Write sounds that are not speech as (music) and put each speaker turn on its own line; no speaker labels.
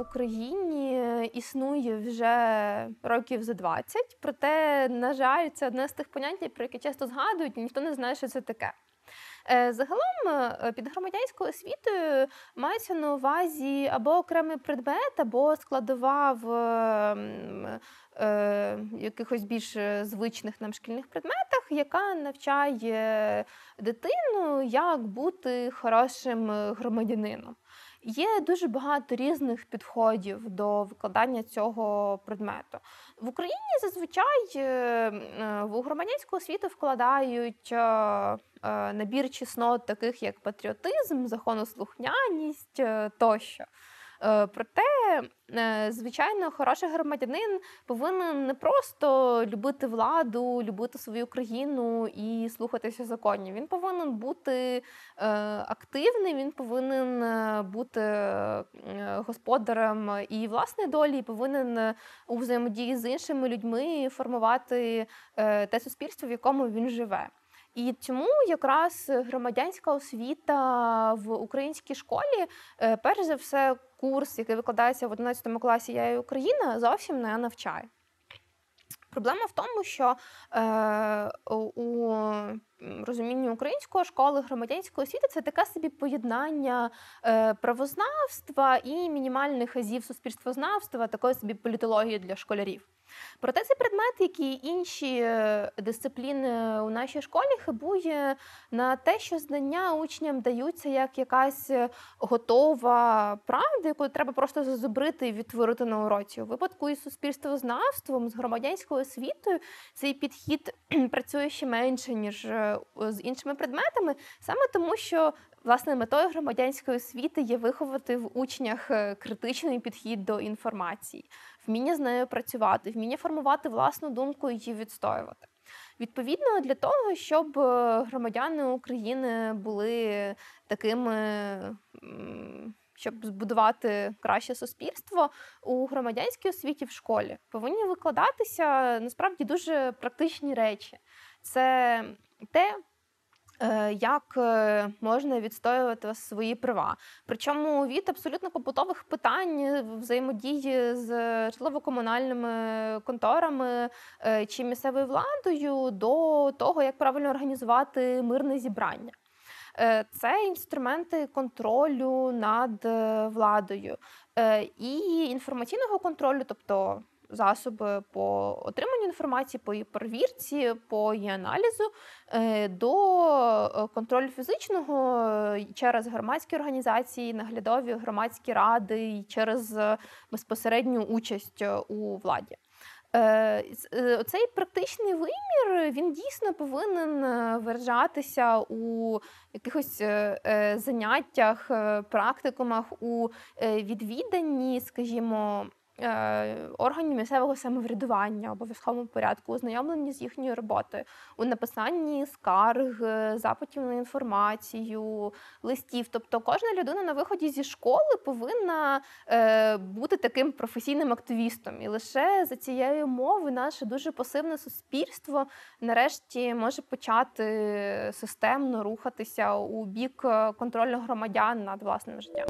в Україні існує вже років за 20, проте, на жаль, це одне з тих понять, про яке часто згадують, ніхто не знає, що це таке. Е, загалом е, під громадянською освітою мається на увазі або окремий предмет, або складова в е, якихось більш звичних нам шкільних предметах, яка навчає дитину, як бути хорошим громадянином. Є дуже багато різних підходів до викладання цього предмету. В Україні зазвичай е, е, в громадянську освіту вкладають е, набір чеснот, таких як патріотизм, законослухняність тощо. Е, проте, е, звичайно, хороший громадянин повинен не просто любити владу, любити свою країну і слухатися законів. Він повинен бути е, активним, він повинен бути господарем і власної долі, і повинен у взаємодії з іншими людьми формувати те суспільство, в якому він живе. І тому якраз громадянська освіта в українській школі, е, перш за все, курс, який викладається в 11 класі Я і Україна, зовсім не навчає. Проблема в тому, що е, у розумінні української школи громадянської освіти це таке собі поєднання е, правознавства і мінімальних азів суспільствознавства, такої собі політології для школярів. Проте цей предмет, як і інші е, дисципліни у нашій школі, хибує на те, що знання учням даються як якась готова правда, яку треба просто зазубрити і відтворити на уроці. У випадку із суспільствознавством, з громадянською освітою, цей підхід (clears throat) працює ще менше, ніж е, з іншими предметами, саме тому, що Власне, метою громадянської освіти є виховати в учнях критичний підхід до інформації, вміння з нею працювати, вміння формувати власну думку і її відстоювати. Відповідно, для того, щоб е, громадяни України були такими, щоб збудувати краще суспільство у громадянській освіті в школі, повинні викладатися насправді дуже практичні речі. Це те, Е, як е, можна відстоювати свої права. Причому від абсолютно побутових питань взаємодії з житлово-комунальними конторами е, чи місцевою владою до того, як правильно організувати мирне зібрання. Це інструменти контролю над владою і інформаційного контролю, тобто засоби по отриманню інформації, по її перевірці, по її аналізу е, до е, контролю фізичного е, через громадські організації, наглядові громадські ради і через безпосередню участь у владі. Цей практичний вимір він дійсно повинен виражатися у якихось заняттях, практикумах, у відвіданні, скажімо, органів місцевого самоврядування обов'язковому порядку, ознайомлені з їхньою роботою у написанні скарг, запитів на інформацію, листів. Тобто, кожна людина на виході зі школи повинна е, бути таким професійним активістом, і лише за цією мовою наше дуже пасивне суспільство нарешті може почати системно рухатися у бік контролю громадян над власним життям.